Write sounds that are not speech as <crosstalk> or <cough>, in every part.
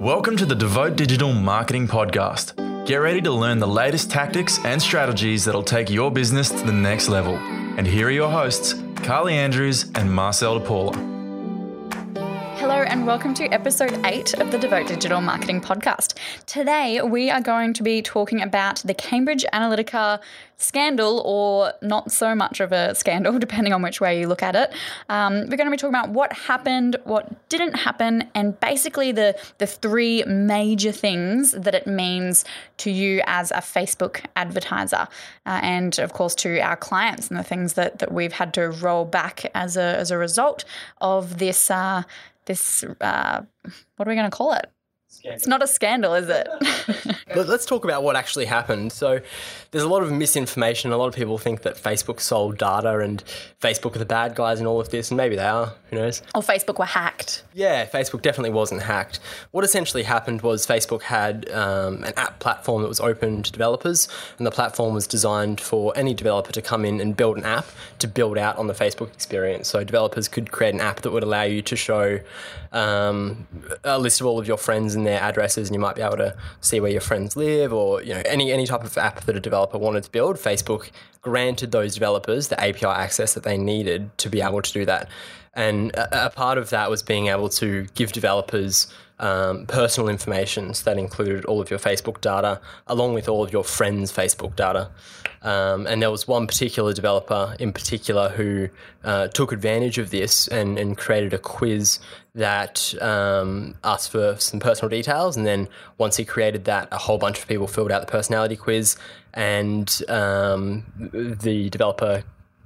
Welcome to the Devote Digital Marketing Podcast. Get ready to learn the latest tactics and strategies that'll take your business to the next level. And here are your hosts, Carly Andrews and Marcel DePaula. And welcome to episode eight of the Devote Digital Marketing Podcast. Today, we are going to be talking about the Cambridge Analytica scandal, or not so much of a scandal, <laughs> depending on which way you look at it. Um, we're going to be talking about what happened, what didn't happen, and basically the, the three major things that it means to you as a Facebook advertiser, uh, and of course to our clients, and the things that, that we've had to roll back as a, as a result of this. Uh, this uh, what are we going to call it? Scandal. It's not a scandal, is it? <laughs> <laughs> Let's talk about what actually happened. So, there's a lot of misinformation. A lot of people think that Facebook sold data and Facebook are the bad guys in all of this, and maybe they are. Who knows? Or Facebook were hacked. Yeah, Facebook definitely wasn't hacked. What essentially happened was Facebook had um, an app platform that was open to developers, and the platform was designed for any developer to come in and build an app to build out on the Facebook experience. So, developers could create an app that would allow you to show um, a list of all of your friends and their addresses, and you might be able to see where your friends live, or you know any any type of app that a developer wanted to build. Facebook granted those developers the API access that they needed to be able to do that, and a, a part of that was being able to give developers um, personal information. So that included all of your Facebook data, along with all of your friends' Facebook data. Um, and there was one particular developer in particular who uh, took advantage of this and, and created a quiz that um, asked for some personal details. And then once he created that, a whole bunch of people filled out the personality quiz, and um, the developer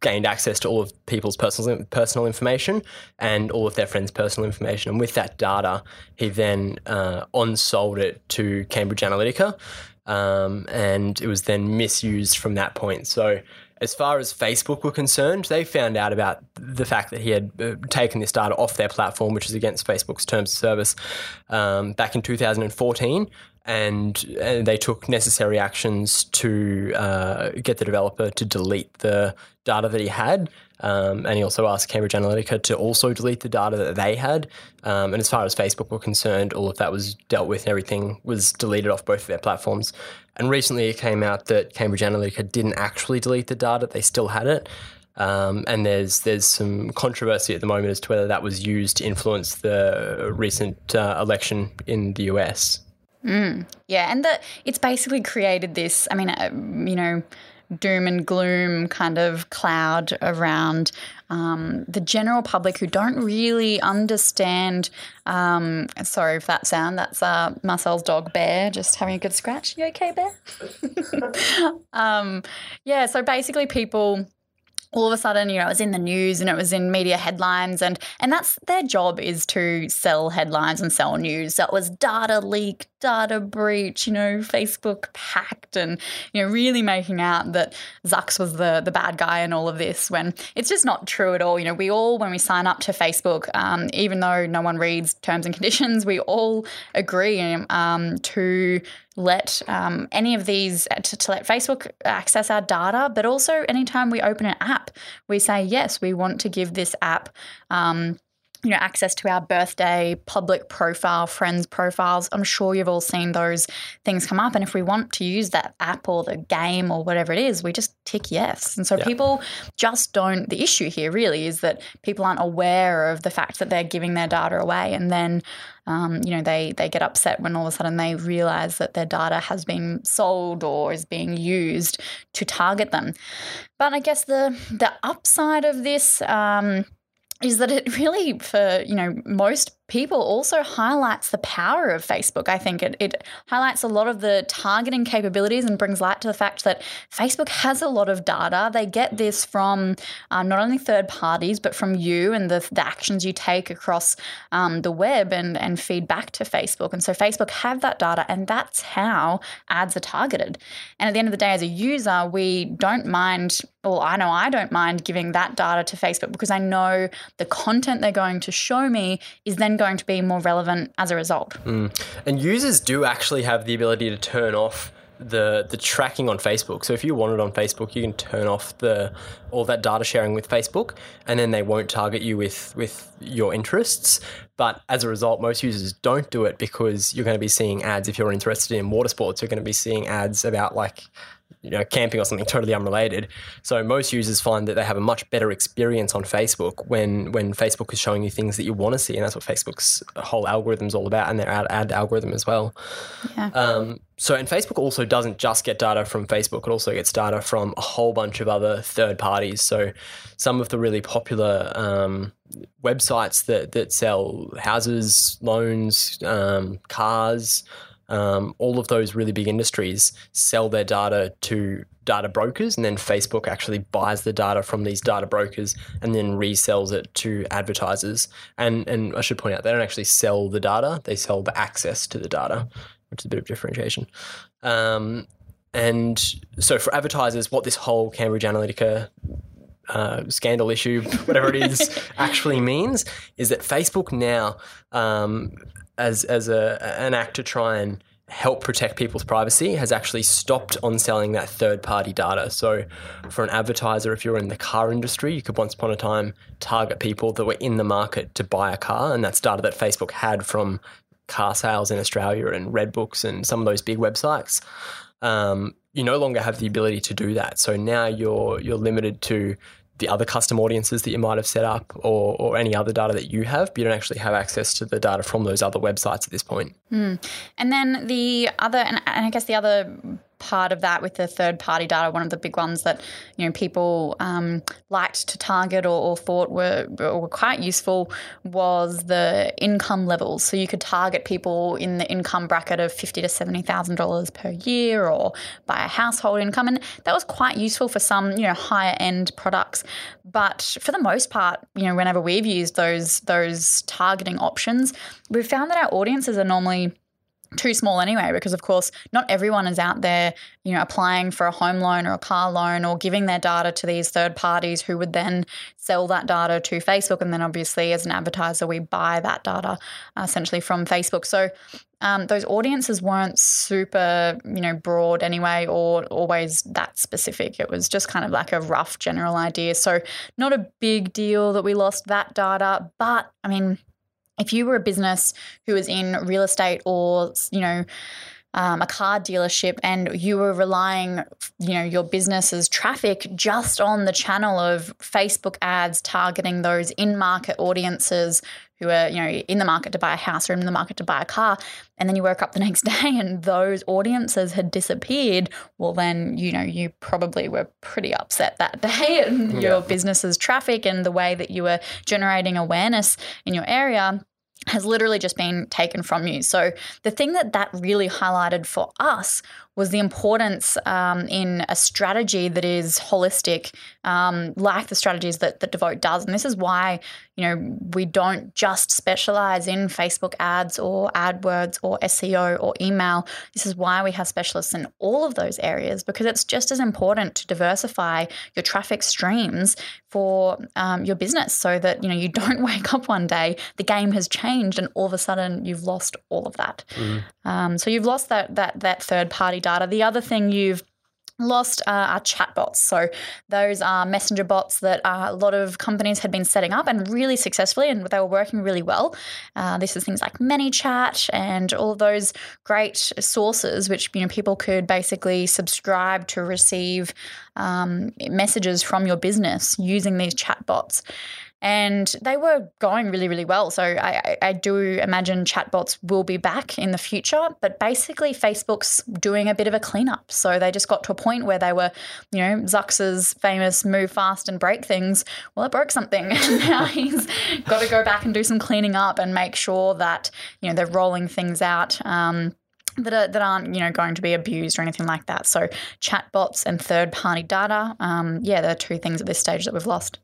gained access to all of people's personal personal information and all of their friends' personal information. And with that data, he then uh, on sold it to Cambridge Analytica, um, and it was then misused from that point. So. As far as Facebook were concerned, they found out about the fact that he had uh, taken this data off their platform, which is against Facebook's terms of service, um, back in 2014 and, and, they took necessary actions to uh, get the developer to delete the data that he had. Um, and he also asked Cambridge Analytica to also delete the data that they had. Um, and as far as Facebook were concerned, all of that was dealt with. And everything was deleted off both of their platforms. And recently it came out that Cambridge Analytica didn't actually delete the data; they still had it. Um, and there's there's some controversy at the moment as to whether that was used to influence the recent uh, election in the US. Mm, yeah, and that it's basically created this. I mean, uh, you know, doom and gloom kind of cloud around um, the general public who don't really understand. Um, sorry for that sound. That's uh, Marcel's dog Bear just having a good scratch. You okay, Bear? <laughs> um, yeah. So basically, people all of a sudden, you know, it was in the news and it was in media headlines and and that's their job is to sell headlines and sell news. So it was data leak, data breach, you know, Facebook hacked and, you know, really making out that Zucks was the the bad guy in all of this when it's just not true at all. You know, we all when we sign up to Facebook, um, even though no one reads terms and conditions, we all agree um, to let um, any of these to, to, let Facebook access our data, but also anytime we open an app, we say yes, we want to give this app. Um, you know, access to our birthday, public profile, friends profiles. I'm sure you've all seen those things come up. And if we want to use that app or the game or whatever it is, we just tick yes. And so yeah. people just don't, the issue here really is that people aren't aware of the fact that they're giving their data away. And then, um, you know, they, they get upset when all of a sudden they realize that their data has been sold or is being used to target them. But I guess the, the upside of this, um, is that it really, for you know most people also highlights the power of Facebook. I think it, it highlights a lot of the targeting capabilities and brings light to the fact that Facebook has a lot of data. They get this from um, not only third parties, but from you and the, the actions you take across um, the web and, and to Facebook. And so Facebook have that data, and that's how ads are targeted. And at the end of the day, as a user, we don't mind, well, I know I don't mind giving that data to Facebook because I know the content they're going to show me is then going to be more relevant as a result. Mm. And users do actually have the ability to turn off the the tracking on Facebook. So if you want it on Facebook, you can turn off the all that data sharing with Facebook, and then they won't target you with with your interests. But as a result, most users don't do it because you're going to be seeing ads. If you're interested in water sports, you're going to be seeing ads about like you know camping or something totally unrelated. So most users find that they have a much better experience on Facebook when when Facebook is showing you things that you want to see, and that's what Facebook's whole algorithm is all about, and their ad, ad algorithm as well. Yeah. Um, so, and Facebook also doesn't just get data from Facebook; it also gets data from a whole bunch of other third parties. So, some of the really popular um, websites that that sell houses, loans, um, cars, um, all of those really big industries sell their data to data brokers, and then Facebook actually buys the data from these data brokers and then resells it to advertisers. And and I should point out they don't actually sell the data; they sell the access to the data, which is a bit of differentiation. Um, and so for advertisers, what this whole Cambridge Analytica uh, scandal issue, whatever it is, <laughs> actually means is that Facebook now, um, as as a an act to try and help protect people's privacy, has actually stopped on selling that third party data. So, for an advertiser, if you're in the car industry, you could once upon a time target people that were in the market to buy a car, and that's data that Facebook had from car sales in Australia and Redbooks and some of those big websites. Um, you no longer have the ability to do that. So now you're you're limited to the other custom audiences that you might have set up or, or any other data that you have, but you don't actually have access to the data from those other websites at this point. And then the other, and I guess the other part of that with the third party data, one of the big ones that you know people um, liked to target or, or thought were, were quite useful was the income levels. So you could target people in the income bracket of fifty to seventy thousand dollars per year, or by a household income, and that was quite useful for some you know higher end products. But for the most part, you know, whenever we've used those those targeting options, we've found that our audiences are normally too small anyway because of course not everyone is out there you know applying for a home loan or a car loan or giving their data to these third parties who would then sell that data to facebook. And then obviously as an advertiser we buy that data uh, essentially from facebook. So um, those audiences weren't super you know broad anyway or always that specific. It was just kind of like a rough general idea. So not a big deal that we lost that data but i mean if you were a business who was in real estate or you know um, a car dealership and you were relying you know your business's traffic just on the channel of facebook ads targeting those in market audiences who are you know in the market to buy a house or in the market to buy a car. And then you woke up the <laughs> next day and those audiences had disappeared. Well then you know you probably were pretty upset that <laughs> day and your business's traffic and the way that you were generating awareness in your area has literally just been taken from you. So, the thing that that really highlighted for us was the importance um, in a strategy that is holistic, um, like the strategies that, that Devote does. And this is why, you know, we don't just specialize in Facebook ads or AdWords or SEO or email. This is why we have specialists in all of those areas because it's just as important to diversify your traffic streams for um, your business so that, you know, you <laughs> don't wake up one day, the game has changed and all of a sudden you've lost all of that. Um, so you've lost that, that, that third party data. The other thing you've lost uh, are chatbots. So those are messenger bots that uh, a lot of companies had been setting up and really successfully, and they were working really well. Uh, this is things like ManyChat and all of those great sources, which you know people could basically subscribe to receive um, messages from your business using these chatbots and they were going really, really well. So I, I, do imagine chatbots will be back in the future, but basically Facebook's doing a bit of a cleanup. So they just got to a point where they were, you know, Zucks's famous move fast and break things. Well, it broke something. <laughs> Now he's got to go back and do some cleaning up and make sure that, you know, they're rolling things out. Um, that, are, that aren't you know going to be abused or anything like that. So chatbots and third party data, um, yeah, they're two things at this stage that we've lost.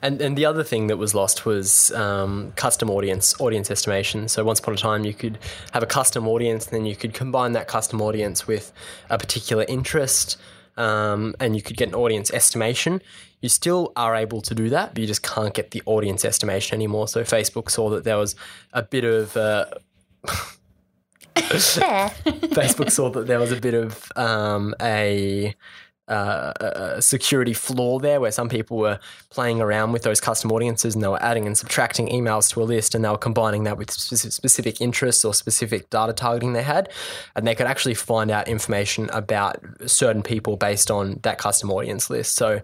And and the other thing that was lost was um, custom audience audience estimation. So once upon a time, you could have a custom audience, and then you could combine that custom audience with a particular interest, um, and you could get an audience estimation. You still are able to do that, but you just can't get the audience estimation anymore. So Facebook saw that there was a bit of uh, <laughs> <laughs> Facebook saw that there was a bit of um, a a security flaw there where some people were playing around with those custom audiences and they were adding and subtracting emails to a list and they were combining that with specific interests or specific data targeting they had. And they could actually find out information about certain people based on that custom audience list. So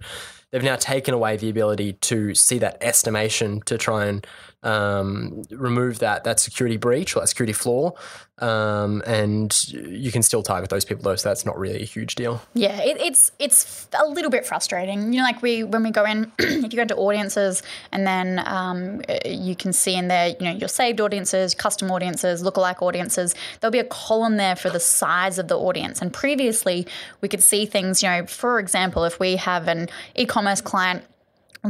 they've now taken away the ability to see that estimation to try and um, remove that that security breach or that security flaw, um, and you can still target those people though. So that's not really a huge deal. Yeah, it, it's it's a little bit frustrating. You know, like we when we go in, <clears throat> if you go into audiences, and then um, you can see in there, you know, your saved audiences, custom audiences, lookalike audiences. There'll be a column there for the size of the audience. And previously, we could see things. You know, for example, if we have an e-commerce client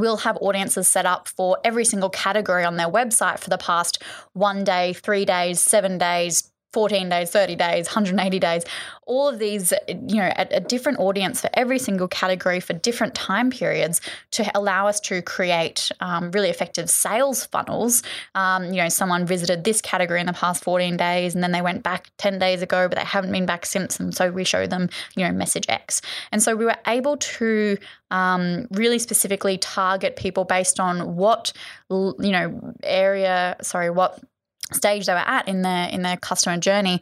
we'll have audiences set up for every single category on their website for the past one day, three days, seven days, 14 days, 30 days, 180 days, all of these, you know, a, a, different audience for every single category for different time periods to allow us to create um, really effective sales funnels. Um, you know, someone visited this category in the past 14 days and then they went back 10 days ago, but they haven't been back since. And so we show them, you know, message X. And so we were able to um, really specifically target people based on what, you know, area, sorry, what stage they were at in their in their customer journey.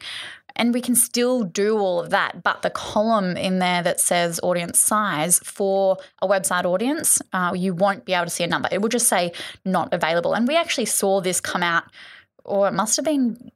And we can still do all of that but the column in there that says audience size for a website audience uh, you won't be able to see a number. It will just say not available. And we actually saw this come out or it must have been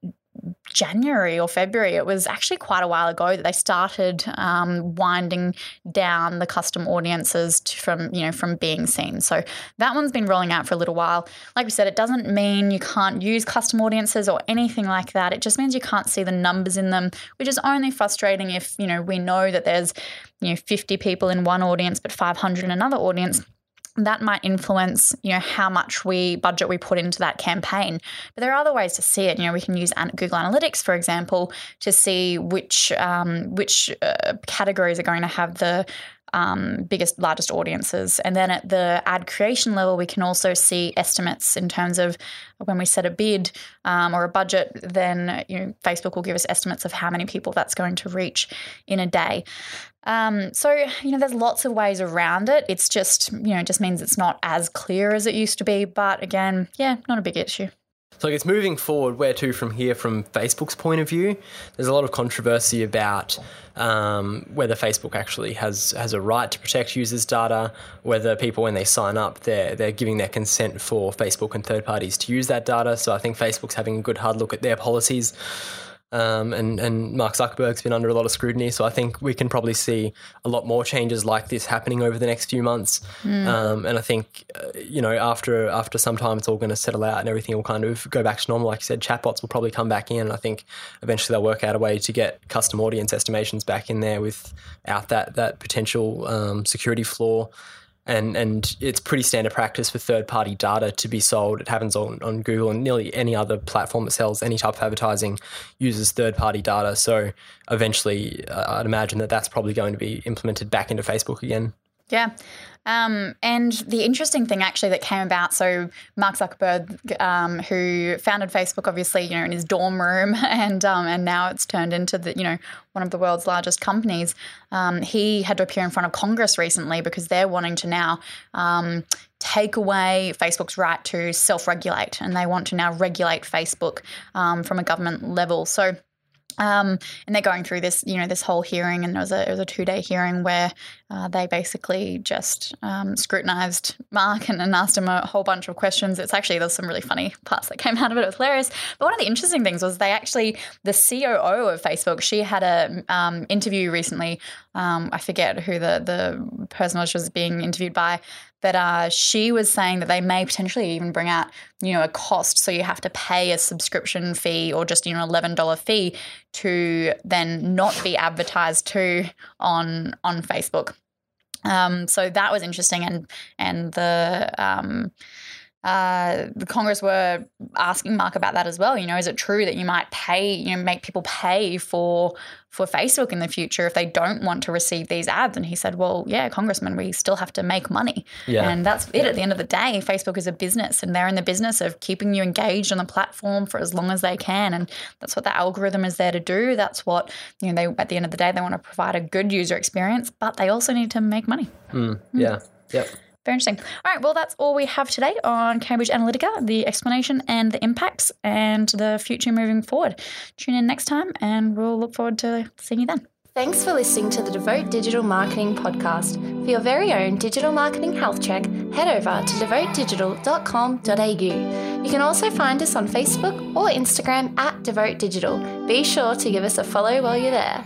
January or February. It was actually quite a while ago that they started um, winding down the custom audiences to, from you know from being seen. So that one's been rolling out for a little while. Like we said, it doesn't mean you can't use custom audiences or anything like that. It just means you can't see the numbers in them, which is only frustrating if you know we know that there's you know 50 people in one audience but 500 in another audience that might influence you know how much we budget we put into that campaign. But there are other ways to see it. You know we can use google analytics for example to see which um, which uh, categories are going to have the um, biggest, largest audiences. And then at the ad creation level, we can also see estimates in terms of when we set a bid um, or a budget, then you know, Facebook will give us estimates of how many people that's going to reach in a day. Um, so, you know, there's lots of ways around it. It's just, you know, just means it's not as clear as it used to be. But again, yeah, not a big issue. So I guess moving forward, where to from here from Facebook's point of view? There's a lot of controversy about um, whether Facebook actually has has a right to protect users' data, whether people when they sign up they're they're giving their consent for Facebook and third parties to use that data. So I think Facebook's having a good hard look at their policies. Um, and and Mark Zuckerberg's been under a lot of scrutiny, so I think we can probably see a lot more changes like this happening over the next few months. Mm. Um, and I think uh, you know after after some time it's all going to settle out and everything will kind of go back to normal. Like you said, chatbots will probably come back in. I think eventually they'll work out a way to get custom audience estimations back in there without that that potential um, security flaw and and it's pretty standard practice for third party data to be sold. It happens on, on Google and nearly any other platform that sells any type of advertising uses third party data. So eventually, uh, I'd imagine that that's probably going to be implemented back into Facebook again. Yeah. Um, and the interesting thing actually that came about, so Mark Zuckerberg, um, who founded Facebook, obviously, you know, in his dorm room, <laughs> and um, and now it's turned into the, you know, one of the world's largest companies. Um, he had to appear in front of Congress recently because they're wanting to now um, take away Facebook's right to self-regulate, and they want to now regulate Facebook um, from a government level. So um, and they're going through this, you know, this whole hearing, and it was a it was a two day hearing where uh, they basically just um, scrutinized Mark and, and, asked him a whole bunch of questions. It's actually there's some really funny parts that came <laughs> out of it. It was hilarious. But one of the interesting things was they actually the COO of Facebook. She had a um, interview recently. Um, I forget who the the person was was being interviewed by, but uh, she was saying that they may potentially even bring out, you know, a cost. So you have to pay a subscription fee or just, you know, eleven dollar fee to then not be advertised to on on Facebook. Um, so that was interesting, and and the um, uh, the Congress were asking Mark about that as well. You know, is it true that you might pay, you know, make people pay for for Facebook in the future if they don't want to receive these ads? And he said, well, yeah, Congressman, we still have to make money. Yeah. And that's it. At the end of the day, Facebook is a business, and they're in the business of keeping you engaged on the platform for as long as they can, and that's what the algorithm is there to do. That's what you know. They at the end of the day, they want to provide a good user experience, but they also need to make money. Yeah. Yep. Very interesting. All right, well, that's all we have today on Cambridge Analytica, the explanation and the impacts and the future moving forward. Tune in next time and we'll look forward to seeing you then. Thanks for listening to the Devote Digital Marketing Podcast. For your very own digital marketing health check, head over to devotedigital.com.au. You can also find us on Facebook or Instagram at Devote Digital. Be sure to give us a follow while you're there.